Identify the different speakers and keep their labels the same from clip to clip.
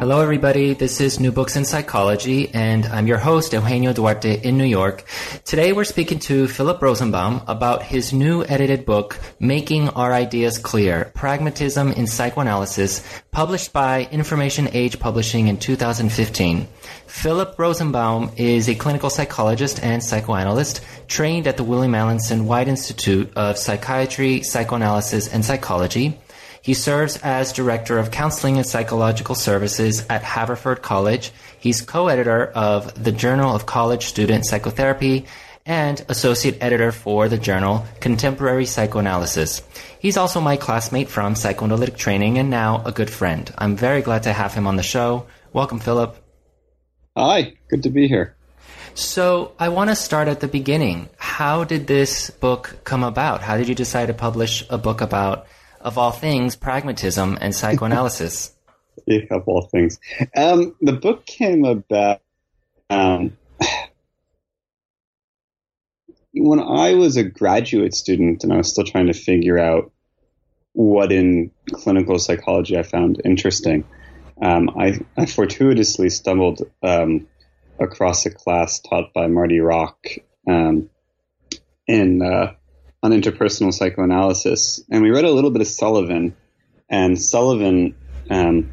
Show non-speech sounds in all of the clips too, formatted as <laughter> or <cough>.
Speaker 1: Hello, everybody. This is New Books in Psychology, and I'm your host, Eugenio Duarte, in New York. Today, we're speaking to Philip Rosenbaum about his new edited book, Making Our Ideas Clear Pragmatism in Psychoanalysis, published by Information Age Publishing in 2015. Philip Rosenbaum is a clinical psychologist and psychoanalyst trained at the William Alanson White Institute of Psychiatry, Psychoanalysis, and Psychology. He serves as Director of Counseling and Psychological Services at Haverford College. He's co-editor of the Journal of College Student Psychotherapy and Associate Editor for the journal Contemporary Psychoanalysis. He's also my classmate from psychoanalytic training and now a good friend. I'm very glad to have him on the show. Welcome, Philip.
Speaker 2: Hi, good to be here.
Speaker 1: So, I want to start at the beginning. How did this book come about? How did you decide to publish a book about of all things, pragmatism and psychoanalysis. <laughs>
Speaker 2: yeah, of all things. Um, the book came about um, when I was a graduate student and I was still trying to figure out what in clinical psychology I found interesting. Um, I, I, fortuitously stumbled um, across a class taught by Marty Rock um, in uh, on interpersonal psychoanalysis, and we read a little bit of Sullivan, and Sullivan um,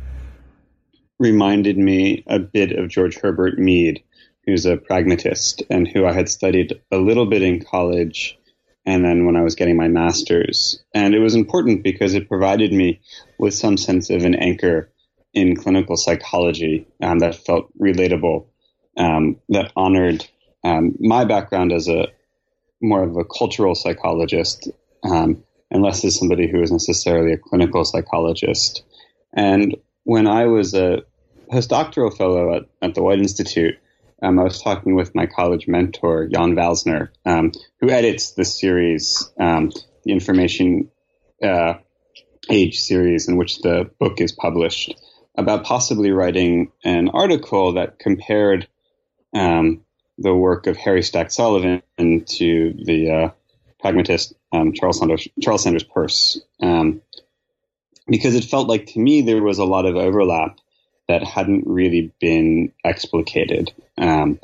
Speaker 2: reminded me a bit of George Herbert Mead, who's a pragmatist and who I had studied a little bit in college, and then when I was getting my master's, and it was important because it provided me with some sense of an anchor in clinical psychology um, that felt relatable, um, that honored um, my background as a more of a cultural psychologist, um, and less as somebody who is necessarily a clinical psychologist. And when I was a postdoctoral fellow at, at the White Institute, um, I was talking with my college mentor, Jaan Valsiner, um, who edits the series, um, the Information uh, Age series, in which the book is published, about possibly writing an article that compared um, the work of Harry Stack Sullivan to the uh, pragmatist um, Charles Sanders Charles Sanders Peirce, um, because it felt like to me there was a lot of overlap that hadn't really been explicated. Um,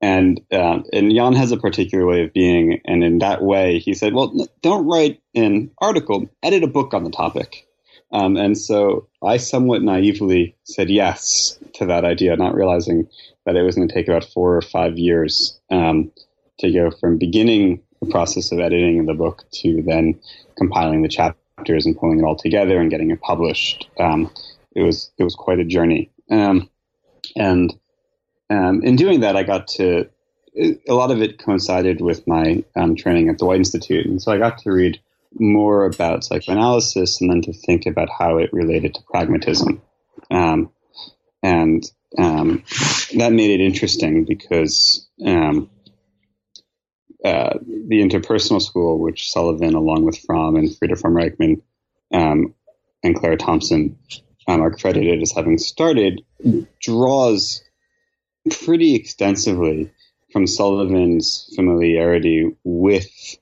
Speaker 2: and uh, and Jaan has a particular way of being, and in that way, he said, "Well, don't write an article, edit a book on the topic." Um, and so I somewhat naively said yes to that idea, not realizing that it was going to take about four or five years um, to go from beginning the process of editing the book to then compiling the chapters and pulling it all together and getting it published. Um, it was it was quite a journey, um, and um, in doing that, I got to a lot of it coincided with my um, training at the White Institute, and so I got to read more about psychoanalysis and then to think about how it related to pragmatism. Um, and um, that made it interesting because um, uh, the interpersonal school, which Sullivan, along with Fromm and Frieda Fromm-Reichmann um, and Clara Thompson, um, are credited as having started, draws pretty extensively from Sullivan's familiarity with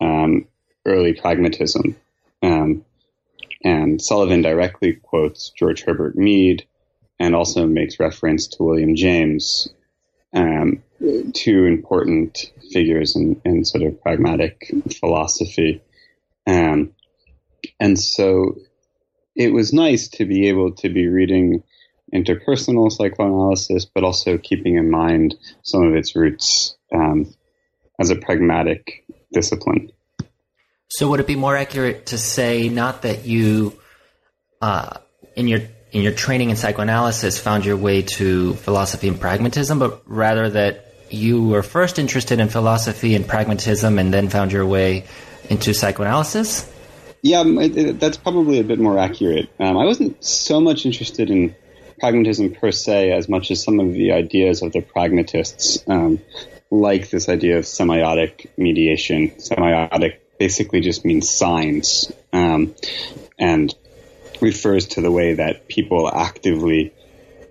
Speaker 2: um, early pragmatism. Um, and Sullivan directly quotes George Herbert Mead and also makes reference to William James, um, two important figures in, in, sort of pragmatic philosophy. Um, and so it was nice to be able to be reading interpersonal psychoanalysis, but also keeping in mind some of its roots um, as a pragmatic discipline.
Speaker 1: So, would it be more accurate to say not that you, uh, in your in your training in psychoanalysis found your way to philosophy and pragmatism, but rather that you were first interested in philosophy and pragmatism and then found your way into psychoanalysis?
Speaker 2: Yeah, it, it, that's probably a bit more accurate. Um, I wasn't so much interested in pragmatism per se as much as some of the ideas of the pragmatists, um, like this idea of semiotic mediation. Semiotic basically just means signs um, and refers to the way that people actively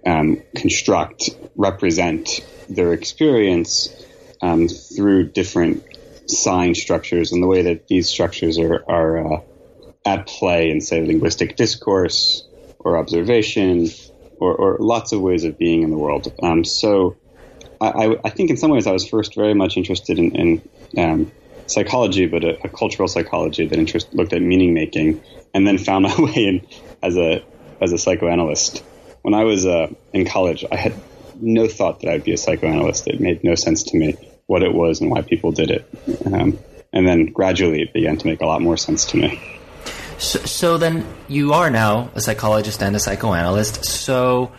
Speaker 2: um, construct, represent their experience um, through different sign structures and the way that these structures are, are uh, at play in, say, linguistic discourse or observation or, or, lots of ways of being in the world. Um, so I, I, think in some ways I was first very much interested in, in um, psychology, but a, a, cultural psychology that interest, looked at meaning making, and then found my <laughs> way in as a as a psychoanalyst. When I was uh, in college, I had no thought that I'd be a psychoanalyst. It made no sense to me what it was and why people did it. Um, and then gradually it began to make a lot more sense to me.
Speaker 1: So, so then you are now a psychologist and a psychoanalyst. So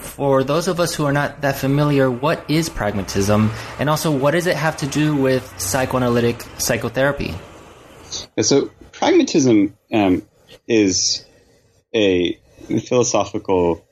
Speaker 1: for those of us who are not that familiar, what is pragmatism? And also, what does it have to do with psychoanalytic psychotherapy?
Speaker 2: So, pragmatism um, is a philosophical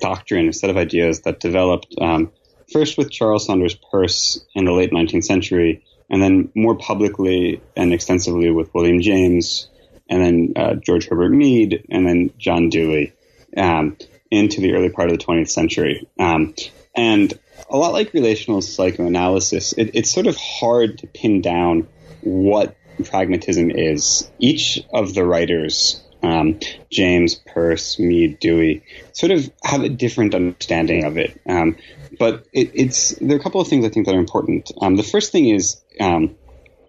Speaker 2: doctrine, a set of ideas that developed um, first with Charles Sanders Peirce in the late 19th century, and then more publicly and extensively with William James, and then uh, George Herbert Mead, and then John Dewey. Um, into the early part of the 20th century. Um, and a lot like relational psychoanalysis, it, it's sort of hard to pin down what pragmatism is. Each of the writers, um, James, Peirce, Mead, Dewey, sort of have a different understanding of it. Um, but it, it's there are a couple of things I think that are important. Um, the first thing is um,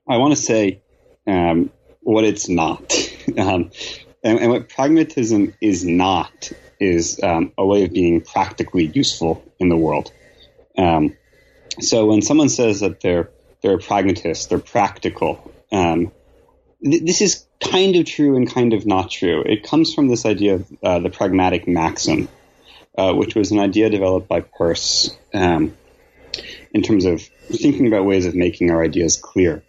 Speaker 2: I want to say um, what it's not, <laughs> um, and, and what pragmatism is not is um, a way of being practically useful in the world. Um, so when someone says that they're they're a pragmatist, they're practical. Um, th- this is kind of true and kind of not true. It comes from this idea of uh, the pragmatic maxim, uh, which was an idea developed by Peirce um, in terms of thinking about ways of making our ideas clear.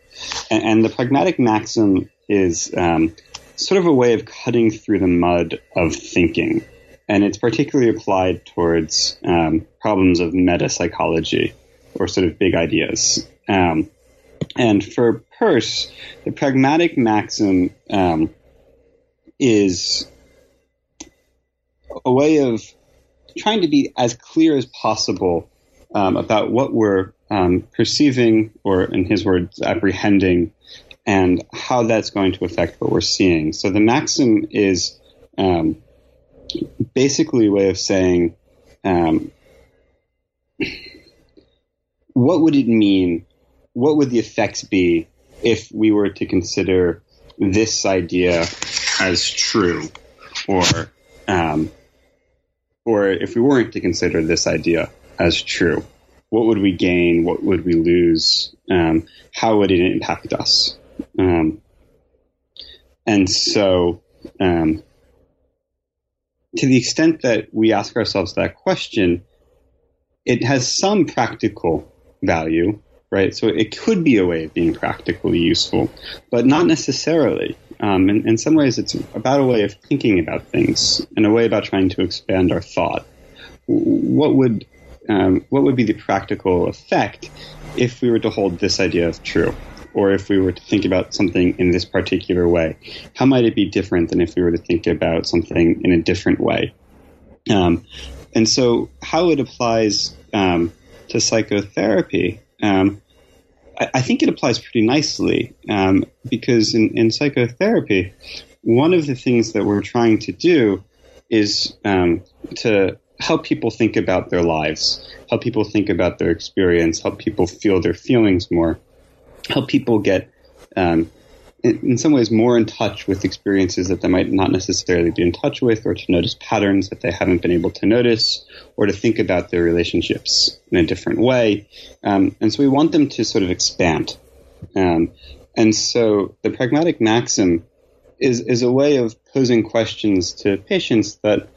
Speaker 2: And, and the pragmatic maxim is um, sort of a way of cutting through the mud of thinking and it's particularly applied towards um, problems of meta psychology or sort of big ideas. Um, and for Peirce, the pragmatic maxim um, is a way of trying to be as clear as possible um, about what we're um, perceiving, or in his words, apprehending, and how that's going to affect what we're seeing. So the maxim is um, basically a way of saying, um, what would it mean? What would the effects be if we were to consider this idea as true, or um, or if we weren't to consider this idea as true? What would we gain? What would we lose? Um, how would it impact us? Um, and so, um, to the extent that we ask ourselves that question, it has some practical value, right? So it could be a way of being practically useful, but not necessarily. Um, in, in some ways, it's about a way of thinking about things and a way about trying to expand our thought. What would um, what would be the practical effect if we were to hold this idea of true? Or if we were to think about something in this particular way, how might it be different than if we were to think about something in a different way? Um, and so, how it applies um, to psychotherapy, um, I, I, think it applies pretty nicely um, because in, in, psychotherapy, one of the things that we're trying to do is um, to help people think about their lives, help people think about their experience, help people feel their feelings more help people get, um, in, some ways, more in touch with experiences that they might not necessarily be in touch with, or to notice patterns that they haven't been able to notice, or to think about their relationships in a different way. Um, and so we want them to sort of expand. Um, and so the pragmatic maxim is, is a way of posing questions to patients that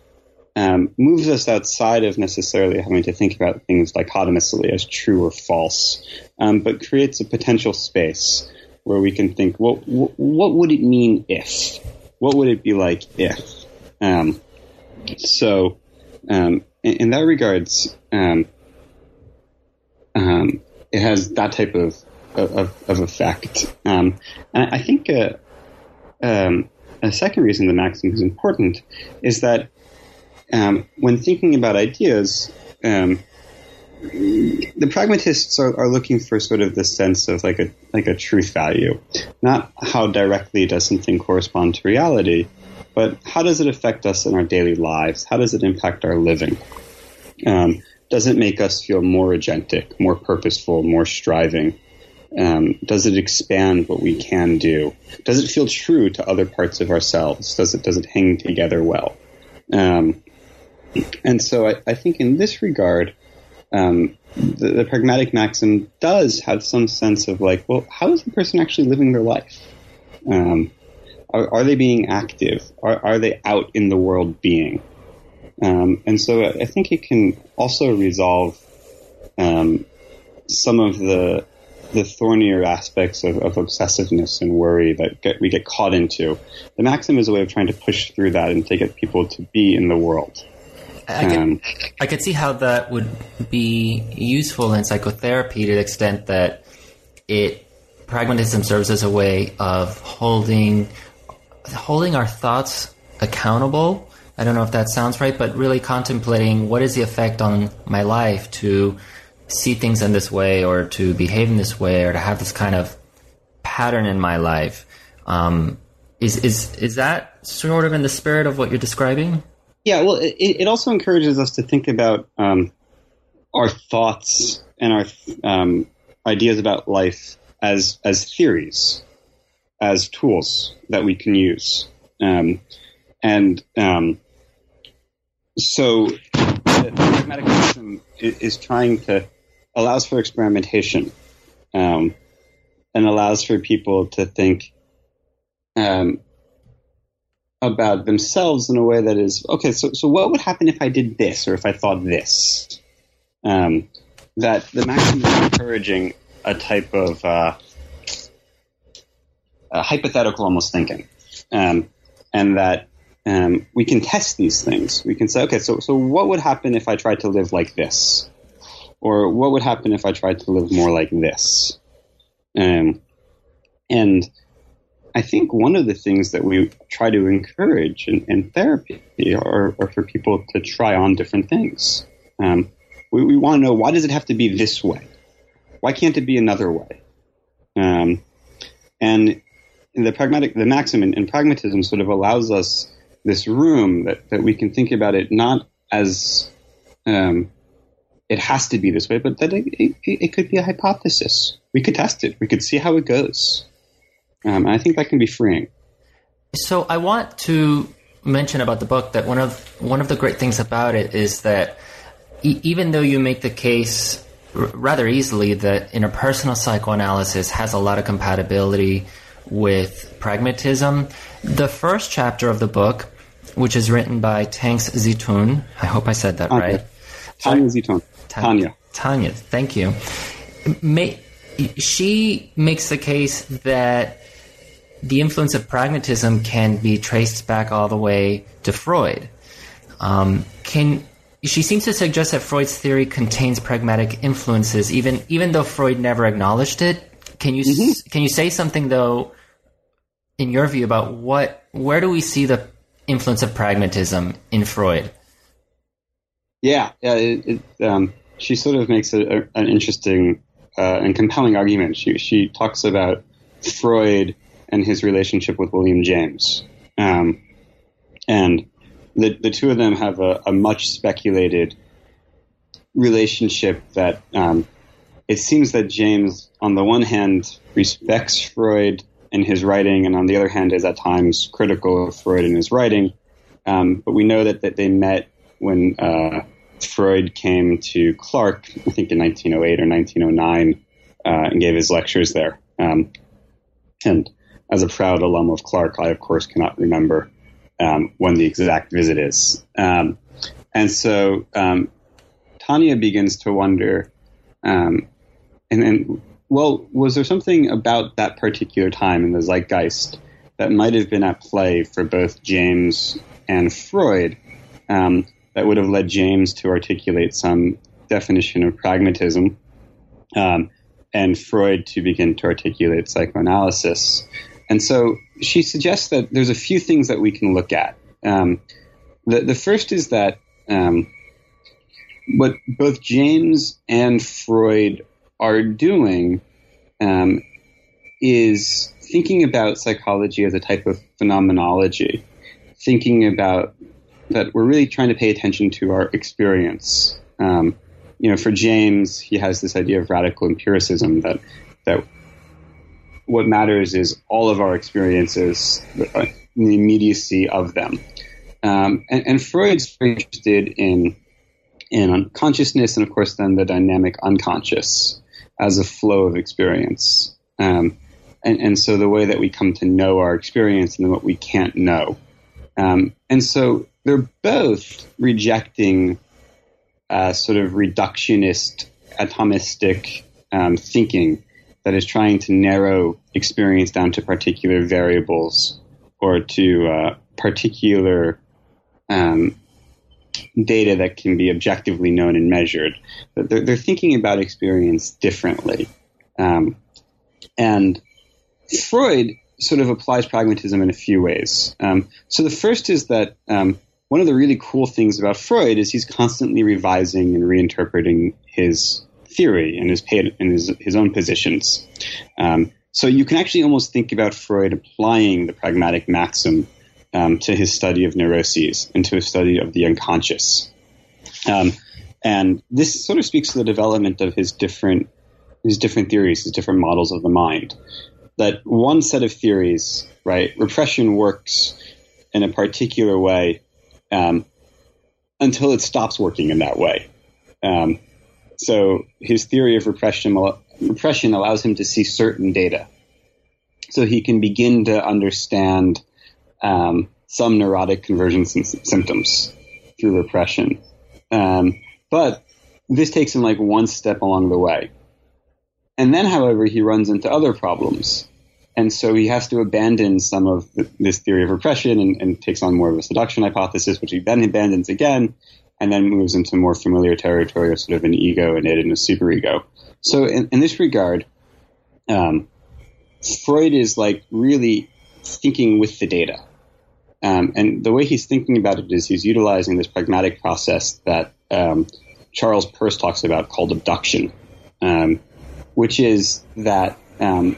Speaker 2: um, moves us outside of necessarily having to think about things dichotomously as true or false, um, but creates a potential space where we can think, well, what would it mean if? what would it be like if? Um, so, um, in, in, that regards, um, um, it has that type of of, of effect. And I think uh, um, a second reason the maxim is important is that um, when thinking about ideas, um, the pragmatists are, are, looking for sort of the sense of like a like a truth value, not how directly does something correspond to reality, but how does it affect us in our daily lives? How does it impact our living? Um, does it make us feel more agentic, more purposeful, more striving? Um, does it expand what we can do? Does it feel true to other parts of ourselves? Does it does it hang together well? Um, and so I, I, think in this regard, um, the, the, pragmatic maxim does have some sense of like, well, how is the person actually living their life? Um, are, are, they being active? Are, are, they out in the world being? Um, and so I think it can also resolve um, some of the the thornier aspects of, of obsessiveness and worry that get, we get caught into. The maxim is a way of trying to push through that and to get people to be in the world.
Speaker 1: I could, um, I could see how that would be useful in psychotherapy to the extent that it pragmatism serves as a way of holding holding our thoughts accountable. I don't know if that sounds right, but really contemplating what is the effect on my life to see things in this way or to behave in this way or to have this kind of pattern in my life. Um, is is is that sort of in the spirit of what you're describing?
Speaker 2: Yeah, well, it, it also encourages us to think about um, our thoughts and our um, ideas about life as as theories, as tools that we can use, um, and um, so the pragmatic system is trying to allows for experimentation um, and allows for people to think um, about themselves in a way that is okay. So, so what would happen if I did this or if I thought this? Um, that the maxim is encouraging a type of uh, a hypothetical almost thinking, um, and that um, we can test these things. We can say, okay, so so what would happen if I tried to live like this? Or what would happen if I tried to live more like this? Um, and I think one of the things that we try to encourage in, in therapy are, for people to try on different things. Um, we, we want to know why does it have to be this way? Why can't it be another way? Um, and the pragmatic, the maxim in, in, pragmatism sort of allows us this room that, that we can think about it not as um, it has to be this way, but that it, it, it, could be a hypothesis. We could test it. We could see how it goes. Um, and I think that can be freeing.
Speaker 1: So I want to mention about the book that one of one of the great things about it is that e- even though you make the case r- rather easily that interpersonal psychoanalysis has a lot of compatibility with pragmatism, the first chapter of the book, which is written by Tanks Zittoun, I hope I said that okay. right.
Speaker 2: Tania Zittoun. Tania.
Speaker 1: Tania, thank you. May, she makes the case that the influence of pragmatism can be traced back all the way to Freud. Um, can she seems to suggest that Freud's theory contains pragmatic influences, even even though Freud never acknowledged it. Can you mm-hmm. can you say something though, in your view, about what where do we see the influence of pragmatism in Freud?
Speaker 2: Yeah, yeah. It, it, um, she sort of makes a, a, an interesting uh, and compelling argument. She she talks about Freud and his relationship with William James, um, and the the two of them have a, a much speculated relationship that um, it seems that James, on the one hand, respects Freud and his writing, and on the other hand, is at times critical of Freud and his writing. Um, but we know that, that they met when uh, Freud came to Clark, I think in 1908 or 1909, uh, and gave his lectures there. Um, and as a proud alum of Clark, I of course cannot remember um, when the exact visit is. Um, and so um, Tania begins to wonder, um, and then, well, was there something about that particular time in the zeitgeist that might have been at play for both James and Freud um, that would have led James to articulate some definition of pragmatism and Freud to begin to articulate psychoanalysis. And so she suggests that there's a few things that we can look at. Um, the, the first is that um, what both James and Freud are doing um, is thinking about psychology as a type of phenomenology, thinking about that we're really trying to pay attention to our experience. Um, you know, for James, he has this idea of radical empiricism that that what matters is all of our experiences, the immediacy of them. Um, and, and, Freud's very interested in in consciousness, and of course, then the dynamic unconscious as a flow of experience. Um, and, and, so the way that we come to know our experience and what we can't know. Um, and so they're both rejecting uh, sort of reductionist, atomistic um, thinking that is trying to narrow experience down to particular variables or to uh, particular um, data that can be objectively known and measured. They're, they're thinking about experience differently. Um, and Freud sort of applies pragmatism in a few ways. Um, so the first is that um, one of the really cool things about Freud is he's constantly revising and reinterpreting his theory and his and his, his own positions. Um, so you can actually almost think about Freud applying the pragmatic maxim um, to his study of neuroses and to his study of the unconscious. Um, and this sort of speaks to the development of his different his different theories, his different models of the mind. That one set of theories, right, repression works in a particular way um, until it stops working in that way. Um, so his theory of repression repression allows him to see certain data, so he can begin to understand um, some neurotic conversion symptoms through repression. Um, but this takes him like one step along the way. And then, however, he runs into other problems. And so he has to abandon some of the, this theory of repression and, and, takes on more of a seduction hypothesis, which he then abandons again, and then moves into more familiar territory of sort of an ego, an id, and a superego. So in, in this regard, um, Freud is like really thinking with the data. Um, and the way he's thinking about it is he's utilizing this pragmatic process that um, Charles Peirce talks about called abduction, um, which is that um,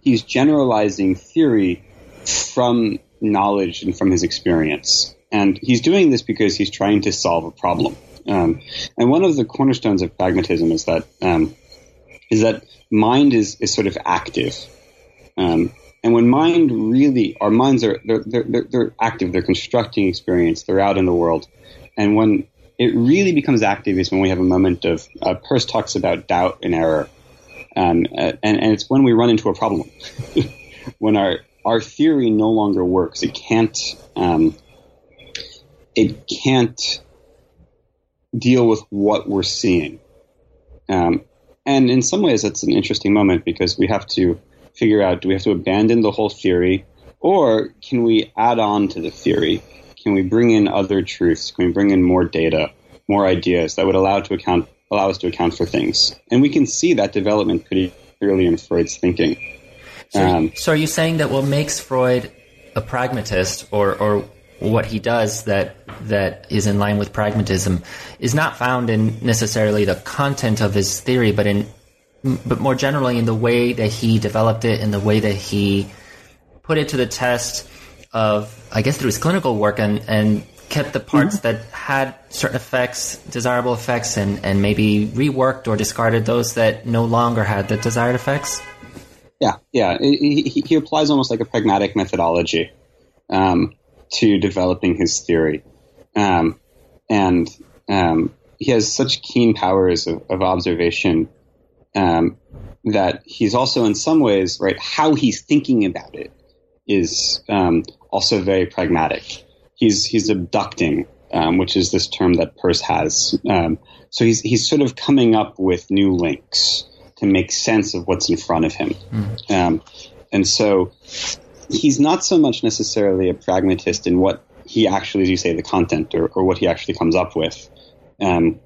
Speaker 2: he's generalizing theory from knowledge and from his experience. And he's doing this because he's trying to solve a problem. Um, and one of the cornerstones of pragmatism is that um, is that mind is, is sort of active. Um, and when mind really, our minds are they're, they're, they're active. They're constructing experience. They're out in the world. And when it really becomes active is when we have a moment of uh, Peirce talks about doubt and error um, and, and it's when we run into a problem, <laughs> when our our theory no longer works. It can't um, it can't deal with what we're seeing. Um, and in some ways, that's an interesting moment because we have to figure out: do we have to abandon the whole theory, or can we add on to the theory? Can we bring in other truths? Can we bring in more data, more ideas that would allow to account allow us to account for things. And we can see that development pretty clearly in Freud's thinking.
Speaker 1: So, um, so are you saying that what makes Freud a pragmatist or, or what he does that that is in line with pragmatism is not found in necessarily the content of his theory, but in but more generally in the way that he developed it, in the way that he put it to the test of, I guess, through his clinical work and and kept the parts mm-hmm. that had certain effects, desirable effects, and, and maybe reworked or discarded those that no longer had the desired effects?
Speaker 2: Yeah, yeah. He, he applies almost like a pragmatic methodology um, to developing his theory. Um, and um, he has such keen powers of, of observation um, that he's also, in some ways, right, how he's thinking about it is um, also very pragmatic he's he's abducting, um, which is this term that Peirce has. Um, so he's he's sort of coming up with new links to make sense of what's in front of him. Mm. Um, and so he's not so much necessarily a pragmatist in what he actually, as you say, the content or, or what he actually comes up with. Um,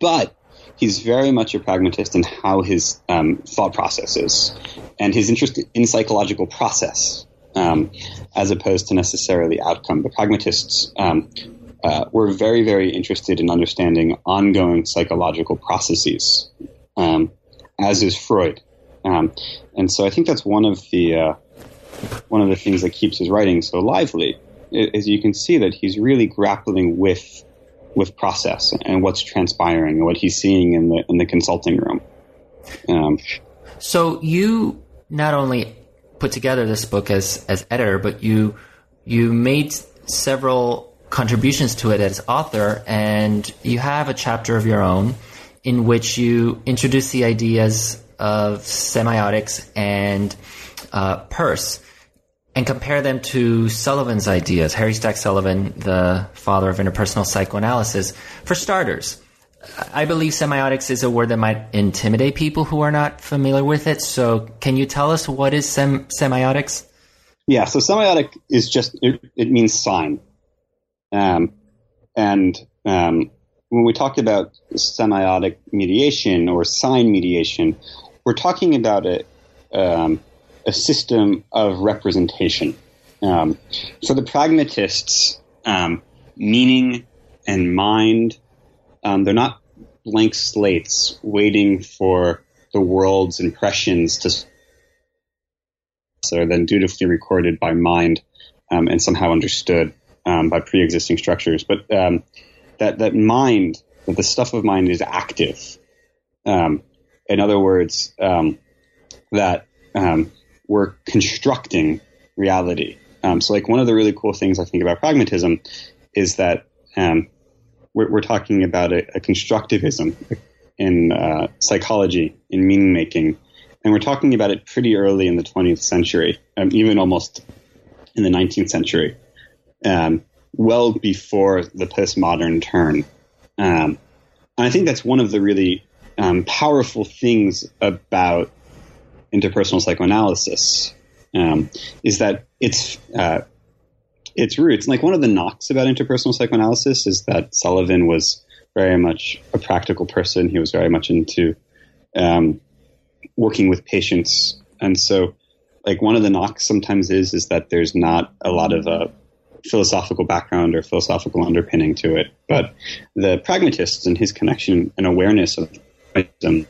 Speaker 2: but he's very much a pragmatist in how his um, thought process is and his interest in psychological process um, as opposed to necessarily outcome. The pragmatists um, uh, were very, very interested in understanding ongoing psychological processes, um, as is Freud. Um, and so I think that's one of the uh, one of the things that keeps his writing so lively. Is you can see that he's really grappling with with process and what's transpiring and what he's seeing in the in the consulting room. Um,
Speaker 1: so you not only put together this book as as editor, but you you made several contributions to it as author, and you have a chapter of your own in which you introduce the ideas of semiotics and uh, Peirce and compare them to Sullivan's ideas, Harry Stack Sullivan, the father of interpersonal psychoanalysis. For starters, I believe semiotics is a word that might intimidate people who are not familiar with it. So, can you tell us what is sem- semiotics?
Speaker 2: Yeah, so semiotic is just, it, it means sign. Um, and um, when we talk about semiotic mediation or sign mediation, we're talking about it. Um, a system of representation. Um, so the pragmatists, um, meaning and mind, um, they're not blank slates waiting for the world's impressions to so then dutifully recorded by mind um, and somehow understood um, by pre-existing structures. But um, that that mind, that the stuff of mind is active. in other words, that um, we're constructing reality. Um, so, like one of the really cool things I think about pragmatism is that um, we're, we're, talking about a, a constructivism in uh, psychology, in meaning making, and we're talking about it pretty early in the 20th century, um, even almost in the 19th century, um, well before the postmodern turn. Um, and I think that's one of the really um, powerful things about interpersonal psychoanalysis um, is that it's uh, its roots. Like one of the knocks about interpersonal psychoanalysis is that Sullivan was very much a practical person. He was very much into um, working with patients, and so like one of the knocks sometimes is is that there's not a lot of a philosophical background or philosophical underpinning to it. But the pragmatist and his connection and awareness of wisdom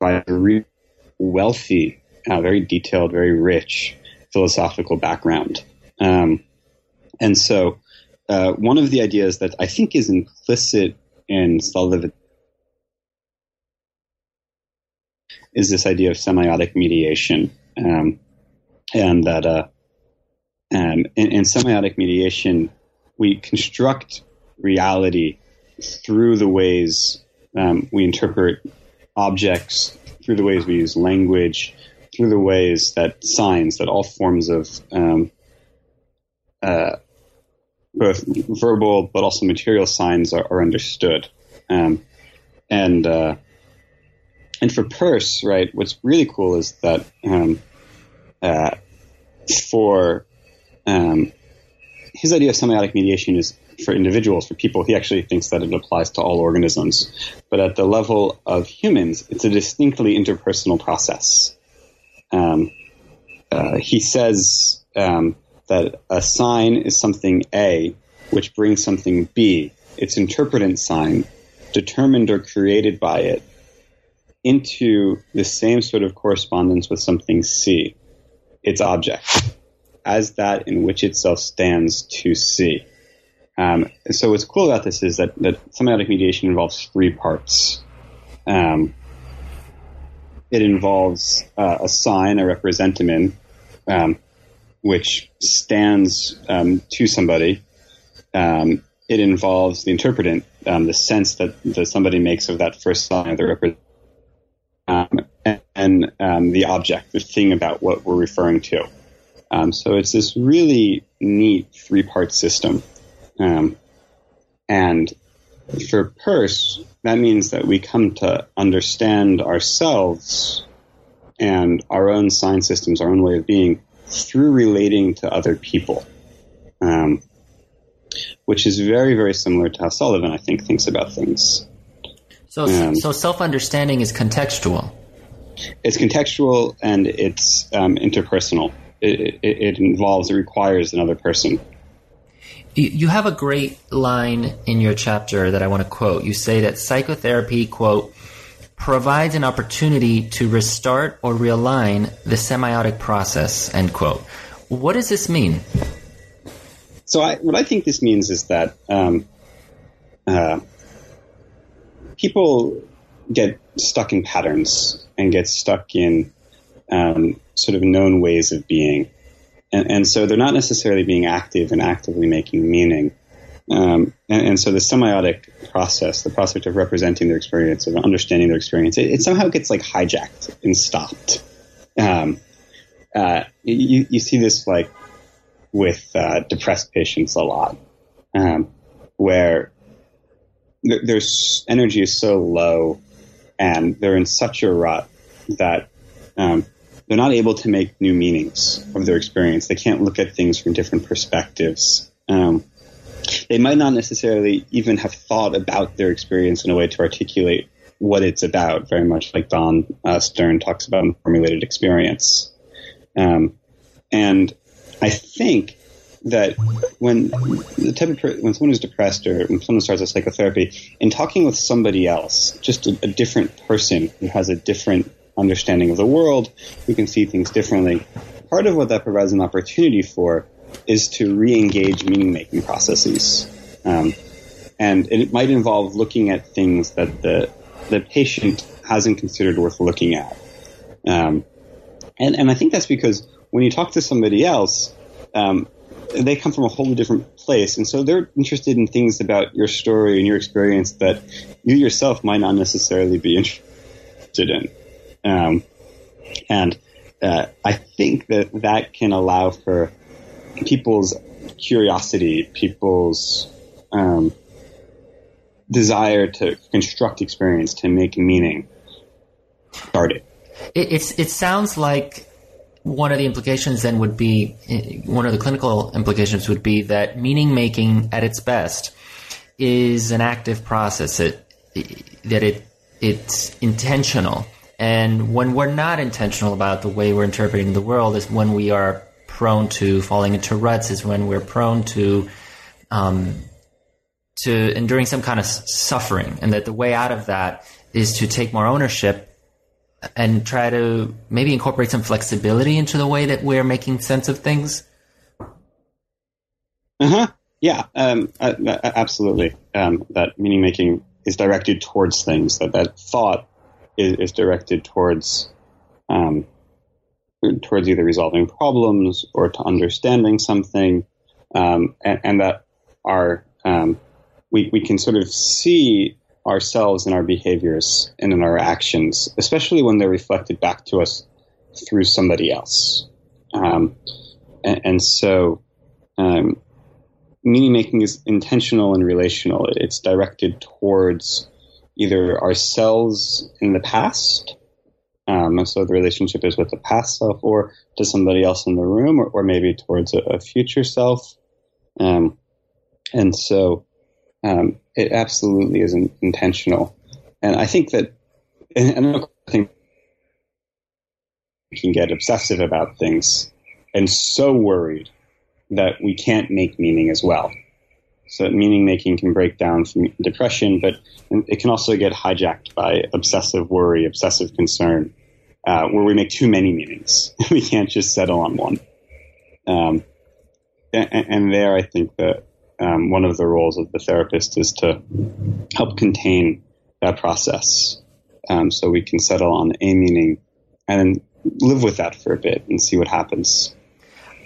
Speaker 2: by really wealthy, uh, very detailed, very rich philosophical background. Um, and so, uh, one of the ideas that I think is implicit in Sullivan is this idea of semiotic mediation, um, and that uh, um, in, in semiotic mediation, we construct reality through the ways um, we interpret objects through the ways we use language, through the ways that signs, that all forms of um, uh, both verbal but also material signs are, are understood. Um, and uh, and for Peirce, right, what's really cool is that um, uh, for um, his idea of semiotic mediation is for individuals, for people, he actually thinks that it applies to all organisms. But at the level of humans, it's a distinctly interpersonal process. Um, uh, he says um, that a sign is something A, which brings something B, its interpretant sign, determined or created by it, into the same sort of correspondence with something C, its object, as that in which itself stands to C. Um, so what's cool about this is that, that semiotic mediation involves three parts. Um, it involves uh, a sign, a representamen, um, which stands um, to somebody. Um, it involves the interpretant, um, the sense that, that somebody makes of that first sign of the representamen, and, and the object, the thing about what we're referring to. so it's this really neat three-part system. Um, and for Peirce, that means that we come to understand ourselves and our own sign systems, our own way of being through relating to other people, um, which is very, very similar to how Sullivan, I think, thinks about things.
Speaker 1: So, um, so self understanding is contextual.
Speaker 2: It's contextual and it's um, interpersonal. It, it, it, involves, it requires another person.
Speaker 1: You have a great line in your chapter that I want to quote. You say that psychotherapy, quote, provides an opportunity to restart or realign the semiotic process, end quote. What does this mean?
Speaker 2: So, I, what I think this means is that um, uh, people get stuck in patterns and get stuck in um, sort of known ways of being. And, and, so they're not necessarily being active and actively making meaning. Um, and, and, so the semiotic process, the process of representing their experience, of understanding their experience, it, it somehow gets like hijacked and stopped. Um, uh, you, you see this like with uh, depressed patients a lot, um, where their energy is so low and they're in such a rut that um, they're not able to make new meanings of their experience. They can't look at things from different perspectives. Um, they might not necessarily even have thought about their experience in a way to articulate what it's about, very much like Don uh, Stern talks about unformulated experience. Um, and I think that when the type of when someone is depressed or when someone starts a psychotherapy, in talking with somebody else, just a, a different person who has a different understanding of the world, we can see things differently, part of what that provides an opportunity for is to re-engage meaning-making processes. Um, and it might involve looking at things that the the patient hasn't considered worth looking at. Um, and, and I think that's because when you talk to somebody else, um, they come from a wholly different place, and so they're interested in things about your story and your experience that you yourself might not necessarily be interested in. Um, and uh, I think that that can allow for people's curiosity, people's um, desire to construct experience, to make meaning, started.
Speaker 1: It, it's it sounds like one of the implications then would be one of the clinical implications would be that meaning making at its best is an active process it, that it it's intentional and when we're not intentional about the way we're interpreting the world is when we are prone to falling into ruts is when we're prone to um, to enduring some kind of suffering and that the way out of that is to take more ownership and try to maybe incorporate some flexibility into the way that we're making sense of things?
Speaker 2: Uh huh. Yeah, um, uh, absolutely. Um, that meaning making is directed towards things. That that thought is, is directed towards um, towards either resolving problems or to understanding something, um, and, and, that our um, we we can sort of see ourselves in our behaviors and in our actions, especially when they're reflected back to us through somebody else. Um, and, and, so, um, meaning making is intentional and relational. It's directed towards either ourselves in the past. Um, so the relationship is with the past self or to somebody else in the room or, or maybe towards a, a future self. Um, and so, um, it absolutely isn't intentional. And I think that, and I think we can get obsessive about things and so worried that we can't make meaning as well. So meaning making can break down from depression, but it can also get hijacked by obsessive worry, obsessive concern, uh, where we make too many meanings. <laughs> we can't just settle on one. Um, and, and, there, I think that um, one of the roles of the therapist is to help contain that process um, so we can settle on a meaning and live with that for a bit and see what happens.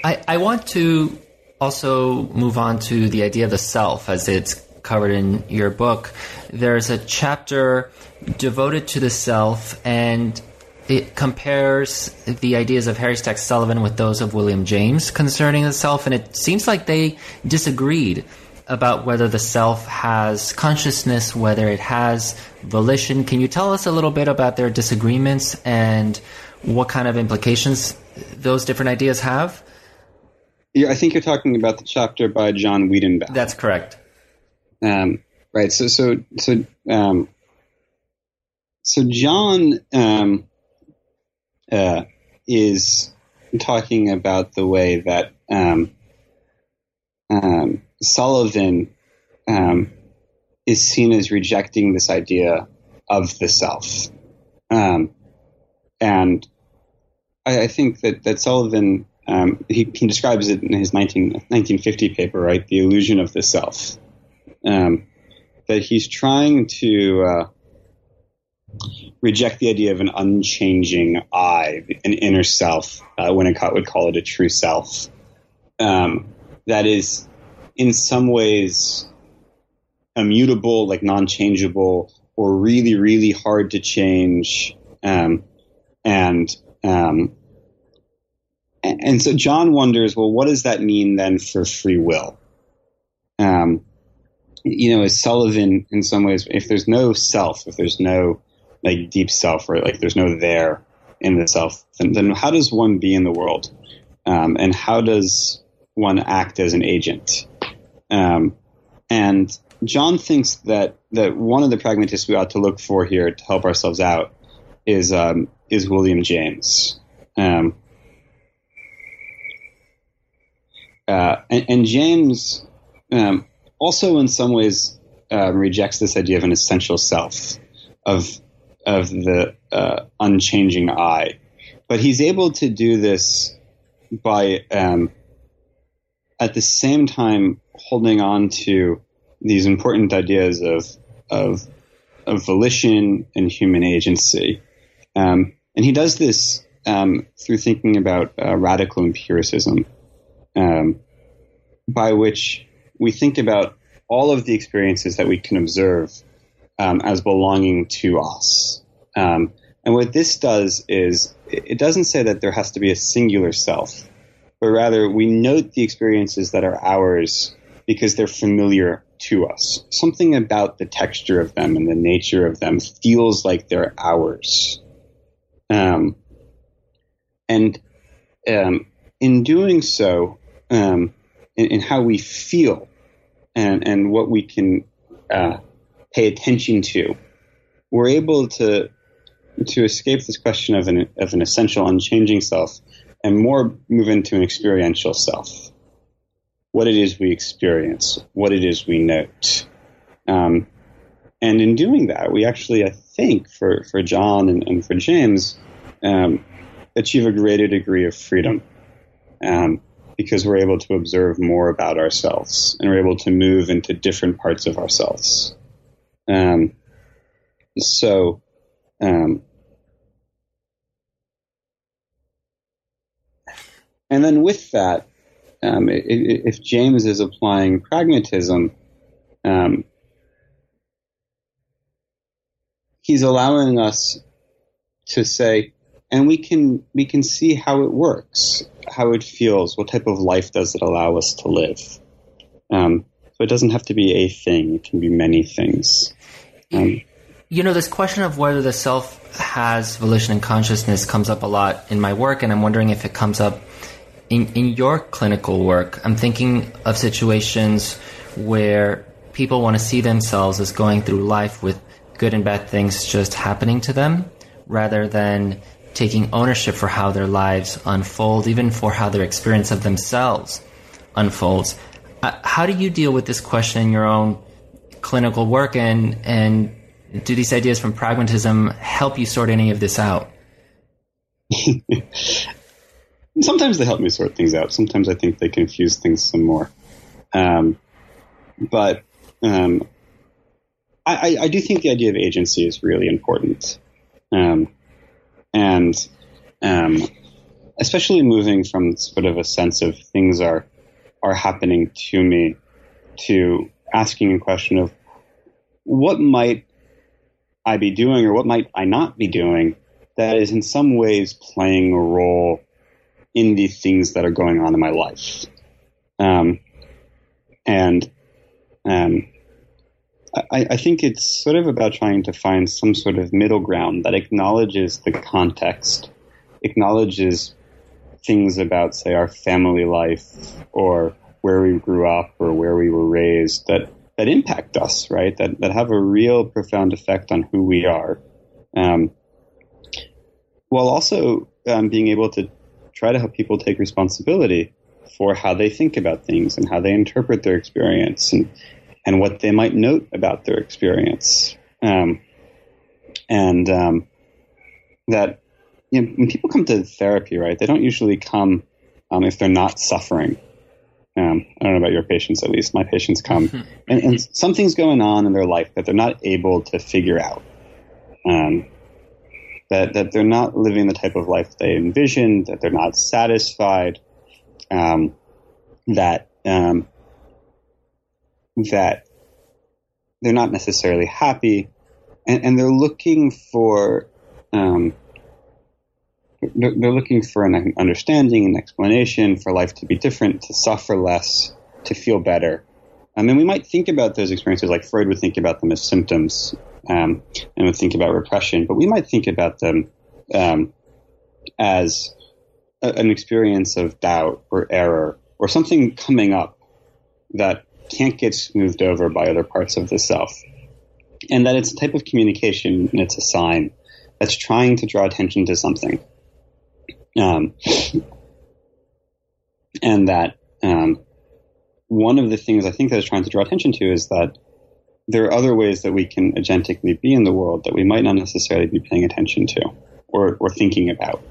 Speaker 1: I, I want to also move on to the idea of the self as it's covered in your book. There's a chapter devoted to the self and it compares the ideas of Harry Stack Sullivan with those of William James concerning the self, and it seems like they disagreed about whether the self has consciousness, whether it has volition. Can you tell us a little bit about their disagreements and what kind of implications those different ideas have?
Speaker 2: Yeah, I think you're talking about the chapter by John Wiedenbaum.
Speaker 1: That's correct.
Speaker 2: Um, right. So, so, so, um, so John um, uh, is talking about the way that um, um, Sullivan um, is seen as rejecting this idea of the self. Um, and I, I, think that, that Sullivan, um, he, he, describes it in his 19, 1950 paper, right? The illusion of the self. Um, that he's trying to uh, reject the idea of an unchanging I, an inner self, uh, Winnicott would call it a true self. Um, that is, in some ways, immutable, like non-changeable, or really, really hard to change. Um, and um, and so John wonders, well, what does that mean then for free will? Um, you know, as Sullivan, in some ways, if there's no self, if there's no like deep self, or like there's no there in the self, then, then how does one be in the world? Um, and how does one act as an agent? Um, and John thinks that that one of the pragmatists we ought to look for here to help ourselves out is um, is William James. Um, uh, and, and, James um, also, in some ways, uh, rejects this idea of an essential self, of of the uh, unchanging I. But he's able to do this by, um, at the same time, holding on to these important ideas of of, of volition and human agency. Um, and he does this um, through thinking about uh, radical empiricism, um, by which we think about all of the experiences that we can observe um, as belonging to us. Um, and what this does is it doesn't say that there has to be a singular self, but rather we note the experiences that are ours because they're familiar to us. Something about the texture of them and the nature of them feels like they're ours. Um, and um, in doing so, um, in, in, how we feel and, and what we can uh, pay attention to, we're able to to escape this question of an of an essential, unchanging self, and more move into an experiential self what it is we experience, what it is we note. Um, and in doing that, we actually, I think, for, for John and, and for James, um, achieve a greater degree of freedom um, because we're able to observe more about ourselves and we're able to move into different parts of ourselves. Um, so, um, and then with that, um, if James is applying pragmatism, um, he's allowing us to say, and we can we can see how it works, how it feels, what type of life does it allow us to live. Um, so it doesn't have to be a thing; it can be many things. Um,
Speaker 1: you know, this question of whether the self has volition and consciousness comes up a lot in my work, and I'm wondering if it comes up in, in your clinical work, I'm thinking of situations where people want to see themselves as going through life with good and bad things just happening to them rather than taking ownership for how their lives unfold, even for how their experience of themselves unfolds. Uh, how do you deal with this question in your own clinical work and, and do these ideas from pragmatism help you sort any of this out? <laughs>
Speaker 2: sometimes they help me sort things out. Sometimes I think they confuse things some more. Um, but um, I, I, do think the idea of agency is really important. Um, and um, especially moving from sort of a sense of things are are happening to me to asking a question of what might I be doing or what might I not be doing that is in some ways playing a role in the things that are going on in my life. Um, and um, I, I, think it's sort of about trying to find some sort of middle ground that acknowledges the context, acknowledges things about, say, our family life or where we grew up or where we were raised that, that impact us, right? That, that have a real profound effect on who we are. Um, while also um, being able to try to help people take responsibility for how they think about things and how they interpret their experience and, and what they might note about their experience. Um, and um, that you know, when people come to therapy, right, they don't usually come um, if they're not suffering. Um, I don't know about your patients, at least my patients come, <laughs> and, and, something's going on in their life that they're not able to figure out. Um, that that they're not living the type of life they envisioned, that they're not satisfied, um, that um, that they're not necessarily happy, and, and they're looking for um, they're, they're looking for an understanding, an explanation for life to be different, to suffer less, to feel better. I mean, we might think about those experiences like Freud would think about them as symptoms um, and would think about repression, but we might think about them um, as a, an experience of doubt or error or something coming up that can't get smoothed over by other parts of the self. And that it's a type of communication and it's a sign that's trying to draw attention to something. Um, and that um, one of the things I think that it's trying to draw attention to is that there are other ways that we can agentically be in the world that we might not necessarily be paying attention to or, or thinking about.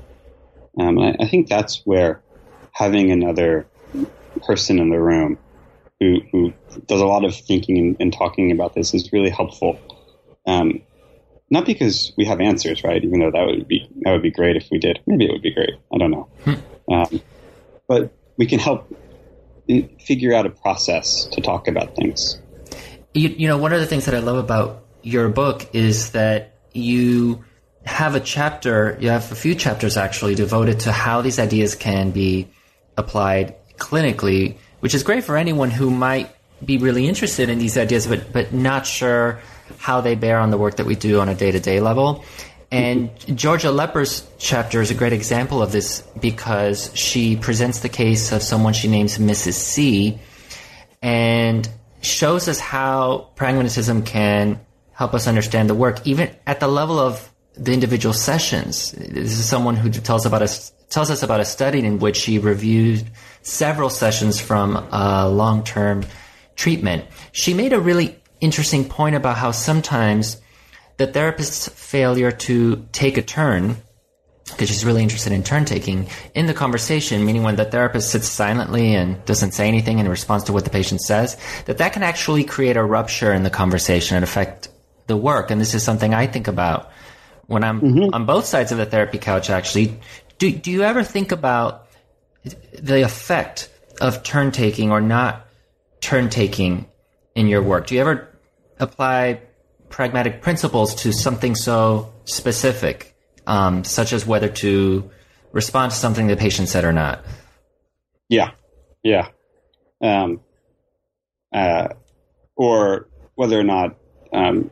Speaker 2: Um, I, I, think that's where having another person in the room who, who does a lot of thinking and, and talking about this is really helpful. Um, not because we have answers, right? Even though that would be that would be great if we did. Maybe it would be great. I don't know. Hmm. Um, but we can help figure out a process to talk about things.
Speaker 1: You, you know, one of the things that I love about your book is that you have a chapter, you have a few chapters actually devoted to how these ideas can be applied clinically, which is great for anyone who might be really interested in these ideas, but, but not sure how they bear on the work that we do on a day to day level. And Georgia Lepper's chapter is a great example of this because she presents the case of someone she names Mrs. C and shows us how pragmatism can help us understand the work, even at the level of the individual sessions. This is someone who tells about a, tells us about a study in which she reviewed several sessions from a long term treatment. She made a really interesting point about how sometimes the therapist's failure to take a turn, because she's really interested in turn taking in the conversation, meaning when the therapist sits silently and doesn't say anything in response to what the patient says, that that can actually create a rupture in the conversation and affect the work. And this is something I think about when I'm mm-hmm. on both sides of the therapy couch, actually. Do, do you ever think about the effect of turn taking or not turn taking in your work? Do you ever apply pragmatic principles to something so specific, um, such as whether to respond to something the patient said or not?
Speaker 2: Yeah, yeah, um, uh, or whether or not um,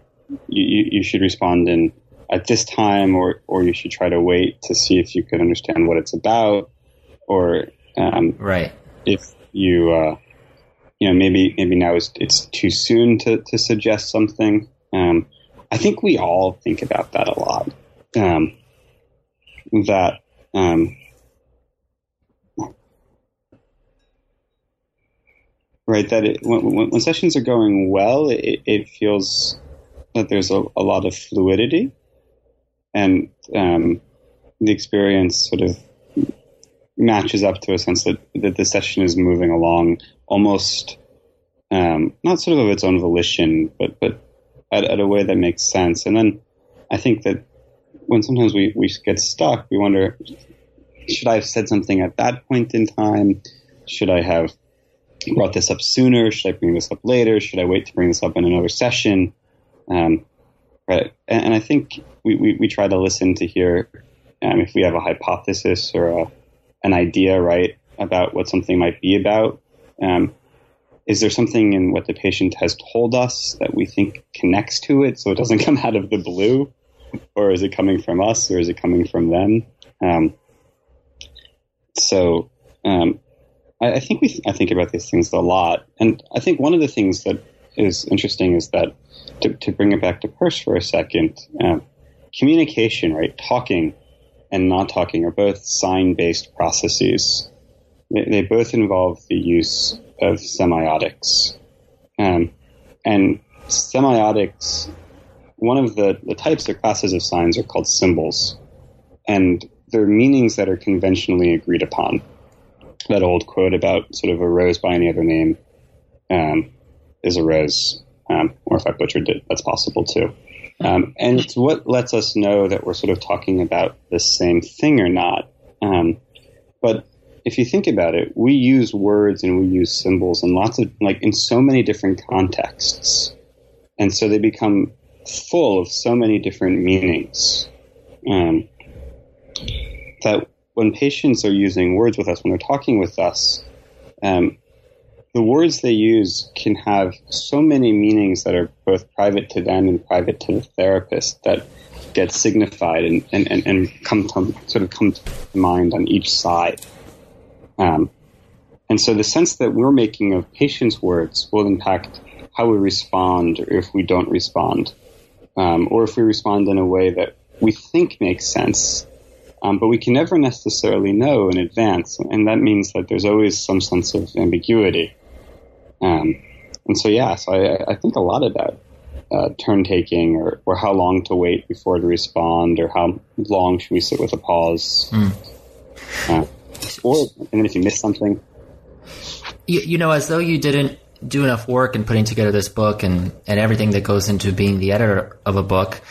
Speaker 2: you, you should respond in at this time, or or you should try to wait to see if you can understand what it's about, or um,
Speaker 1: right
Speaker 2: if you uh, you know, maybe maybe now it's, it's too soon to, to suggest something. Um, I think we all think about that a lot. Um, that um, right that it, when, when, sessions are going well, it, it feels that there's a, a, lot of fluidity, and um, the experience sort of matches up to a sense that, that the session is moving along almost um, not sort of of its own volition, but but at, at, a way that makes sense. And then I think that when sometimes we, we get stuck, we wonder, should I have said something at that point in time? Should I have brought this up sooner? Should I bring this up later? Should I wait to bring this up in another session? Um, right. And, and, I think we, we, we, try to listen to hear um, if we have a hypothesis or a, an idea, right, about what something might be about. Um, is there something in what the patient has told us that we think connects to it so it doesn't <laughs> come out of the blue? Or is it coming from us or is it coming from them? Um, so um, I, I, think we I think about these things a lot, and I think one of the things that is interesting is that to, to bring it back to Peirce for a second, uh, communication, right, talking and not talking are both sign based processes. They, both involve the use of semiotics. Um, and semiotics, one of the, the types or classes of signs are called symbols. And they're meanings that are conventionally agreed upon. That old quote about sort of a rose by any other name um, is a rose. Um, or if I butchered it, that's possible too. Um, and it's what lets us know that we're sort of talking about the same thing or not. Um, but if you think about it, we use words and we use symbols in lots of, like, in so many different contexts. And so they become full of so many different meanings. Um, that when patients are using words with us, when they're talking with us, um, the words they use can have so many meanings that are both private to them and private to the therapist that get signified and, and, and, and come to sort of come to mind on each side. Um, and so the sense that we're making of patients' words will impact how we respond or if we don't respond, um, or if we respond in a way that we think makes sense um, but we can never necessarily know in advance, and that means that there's always some sense of ambiguity. Um, and so, yeah, so I, I, think a lot about uh, turn taking or, or how long to wait before to respond or how long should we sit with a pause. Mm. Uh, or, and then if you miss something.
Speaker 1: You, you know, as though you didn't do enough work in putting together this book and, and everything that goes into being the editor of a book.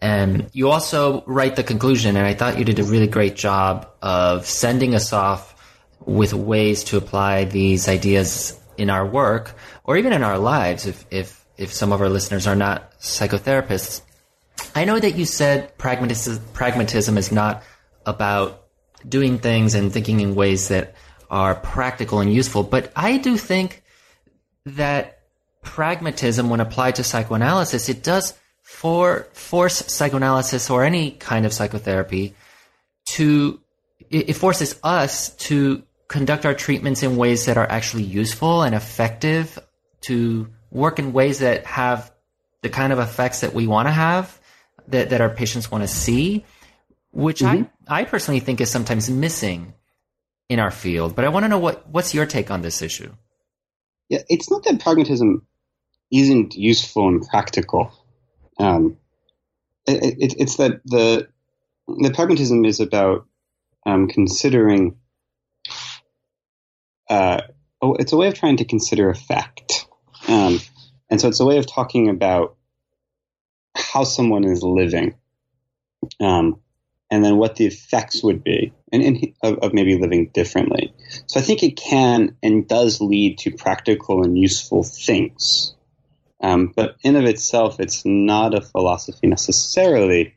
Speaker 1: And you also write the conclusion, and I thought you did a really great job of sending us off with ways to apply these ideas in our work or even in our lives if, if, if some of our listeners are not psychotherapists. I know that you said pragmatism, pragmatism is not about doing things and thinking in ways that are practical and useful, but I do think that pragmatism, when applied to psychoanalysis, it does for force psychoanalysis or any kind of psychotherapy to it forces us to conduct our treatments in ways that are actually useful and effective, to work in ways that have the kind of effects that we want to have, that, that our patients want to see, which mm-hmm. I, I personally think is sometimes missing in our field. But I want to know what, what's your take on this issue?
Speaker 2: Yeah, it's not that pragmatism isn't useful and practical. Um, it, it, it's that the the pragmatism is about um, considering uh, oh, it's a way of trying to consider effect. Um, and so it's a way of talking about how someone is living, um, and then what the effects would be, and, and of, of, maybe living differently. So I think it can and does lead to practical and useful things. Um, but in of itself, it's not a philosophy necessarily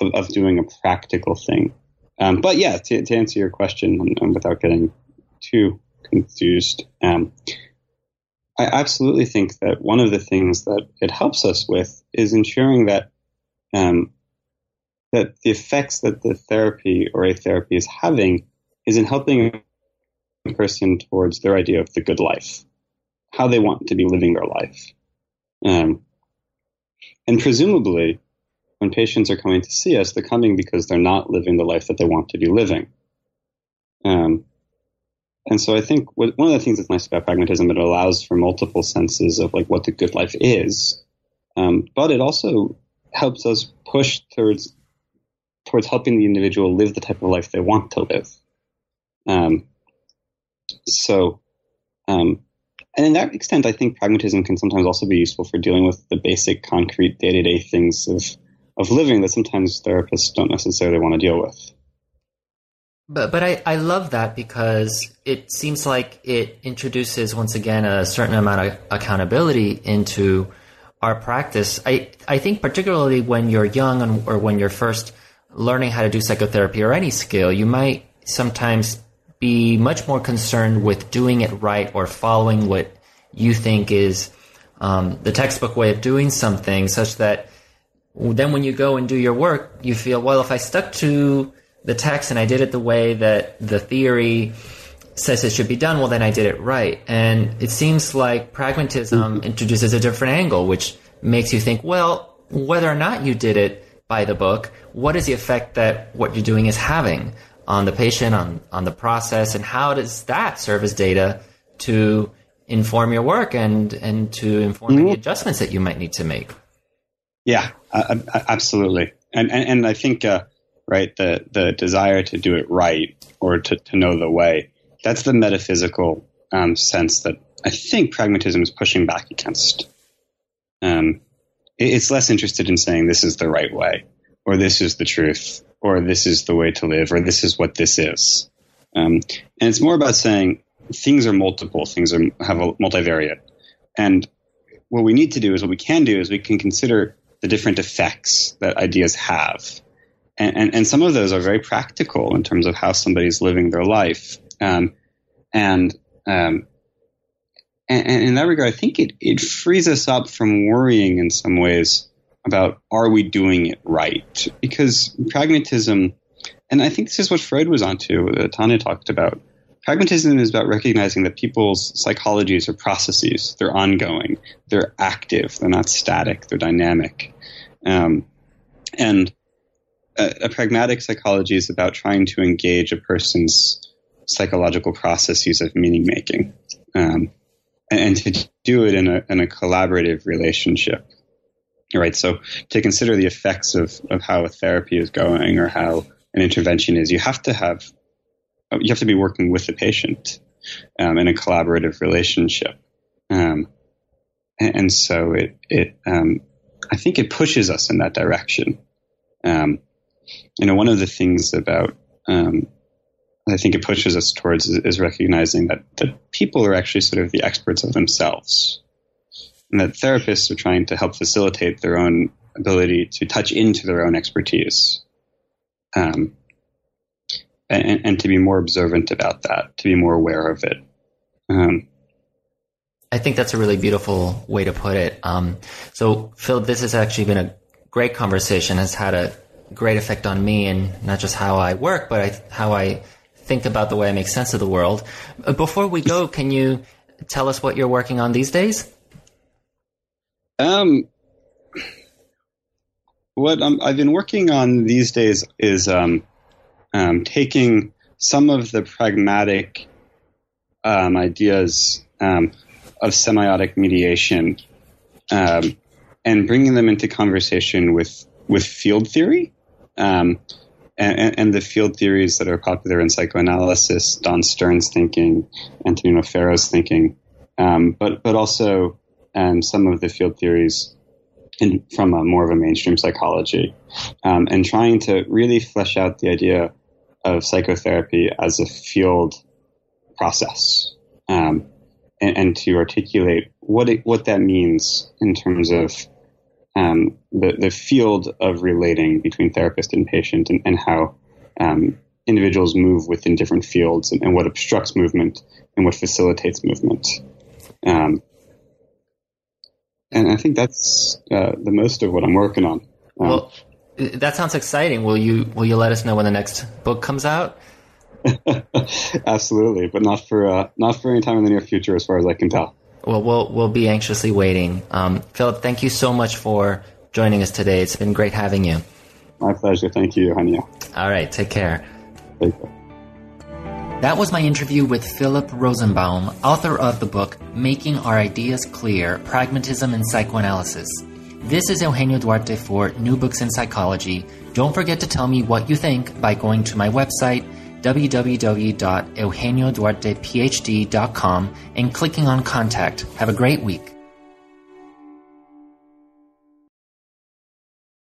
Speaker 2: of, of doing a practical thing. Um, but yeah, to, to, answer your question, and, and without getting too confused. Um, I absolutely think that one of the things that it helps us with is ensuring that um, that the effects that the therapy or a therapy is having is in helping a person towards their idea of the good life, how they want to be living their life. Um, and presumably, when patients are coming to see us, they're coming because they're not living the life that they want to be living. Um, and so I think one of the things that's nice about pragmatism, it allows for multiple senses of like what the good life is, um, but it also helps us push towards towards helping the individual live the type of life they want to live. Um, so, um, and in that extent, I think pragmatism can sometimes also be useful for dealing with the basic, concrete, day to day things of of living that sometimes therapists don't necessarily want to deal with.
Speaker 1: But but I, I love that because it seems like it introduces once again a certain amount of accountability into our practice. I I think particularly when you're young or when you're first learning how to do psychotherapy or any skill, you might sometimes be much more concerned with doing it right or following what you think is um, the textbook way of doing something, such that then when you go and do your work, you feel well if I stuck to the text and I did it the way that the theory says it should be done, well, then I did it right. And it seems like pragmatism introduces a different angle, which makes you think, well, whether or not you did it by the book, what is the effect that what you're doing is having on the patient, on, on the process, and how does that serve as data to inform your work and, and to inform mm-hmm. any adjustments that you might need to make?
Speaker 2: Yeah, uh, absolutely. And, and, and I think, uh, right, the, the desire to do it right or to, to know the way that's the metaphysical um, sense that I think pragmatism is pushing back against. Um, it's less interested in saying this is the right way, or this is the truth, or this is the way to live, or this is what this is. Um, and it's more about saying things are multiple, things are, have a multivariate. And what we need to do is what we can do is we can consider the different effects that ideas have. And, and, and some of those are very practical in terms of how somebody's living their life. Um, and, um, and, and, in that regard, I think it, it frees us up from worrying in some ways about are we doing it right? Because pragmatism, and I think this is what Freud was onto, that Tania talked about. Pragmatism is about recognizing that people's psychologies are processes. They're ongoing. They're active. They're not static. They're dynamic. Um, and a, a, pragmatic psychology is about trying to engage a person's psychological processes of meaning making, um, and, and, to do it in a, in a collaborative relationship. Right. So to consider the effects of, of how a therapy is going or how an intervention is, you have to have you have to be working with the patient um, in a collaborative relationship. Um, and, so it it um, I think it pushes us in that direction. Um, you know, one of the things about um, I think it pushes us towards is, is recognizing that, that people are actually sort of the experts of themselves. And that therapists are trying to help facilitate their own ability to touch into their own expertise. Um, and, and, to be more observant about that, to be more aware of it. Um,
Speaker 1: I think that's a really beautiful way to put it. Um, so, Phil, this has actually been a great conversation, has had a great effect on me and not just how I work, but I, how I think about the way I make sense of the world. Uh, before we go, can you tell us what you're working on these days?
Speaker 2: Um, what i have been working on these days is um, um, taking some of the pragmatic um, ideas um, of semiotic mediation um, and bringing them into conversation with with field theory. Um, and, and, the field theories that are popular in psychoanalysis, Don Stern's thinking, Antonino Ferro's thinking, um, but but also um, some of the field theories in, from a, more of a mainstream psychology, um, and trying to really flesh out the idea of psychotherapy as a field process, um, and, and, to articulate what it, what that means in terms of um, the, the field of relating between therapist and patient and, and how um, individuals move within different fields and, and, what obstructs movement and what facilitates movement. Um, and I think that's uh, the most of what I'm working on.
Speaker 1: Um, well, that sounds exciting. Will you will you let us know when the next book comes out? <laughs>
Speaker 2: Absolutely, but not for uh, not for any time in the near future, as far as I can tell.
Speaker 1: Well, we'll we'll be anxiously waiting. Um, Philip, thank you so much for joining us today. It's been great having you.
Speaker 2: My pleasure. Thank you, Hanya.
Speaker 1: All right. Take care.
Speaker 2: Take care.
Speaker 1: That was my interview with Philip Rosenbaum, author of the book Making Our Ideas Clear Pragmatism and Psychoanalysis. This is Eugenio Duarte for New Books in Psychology. Don't forget to tell me what you think by going to my website www.eugenioduartephd.com and clicking on contact. Have a great week.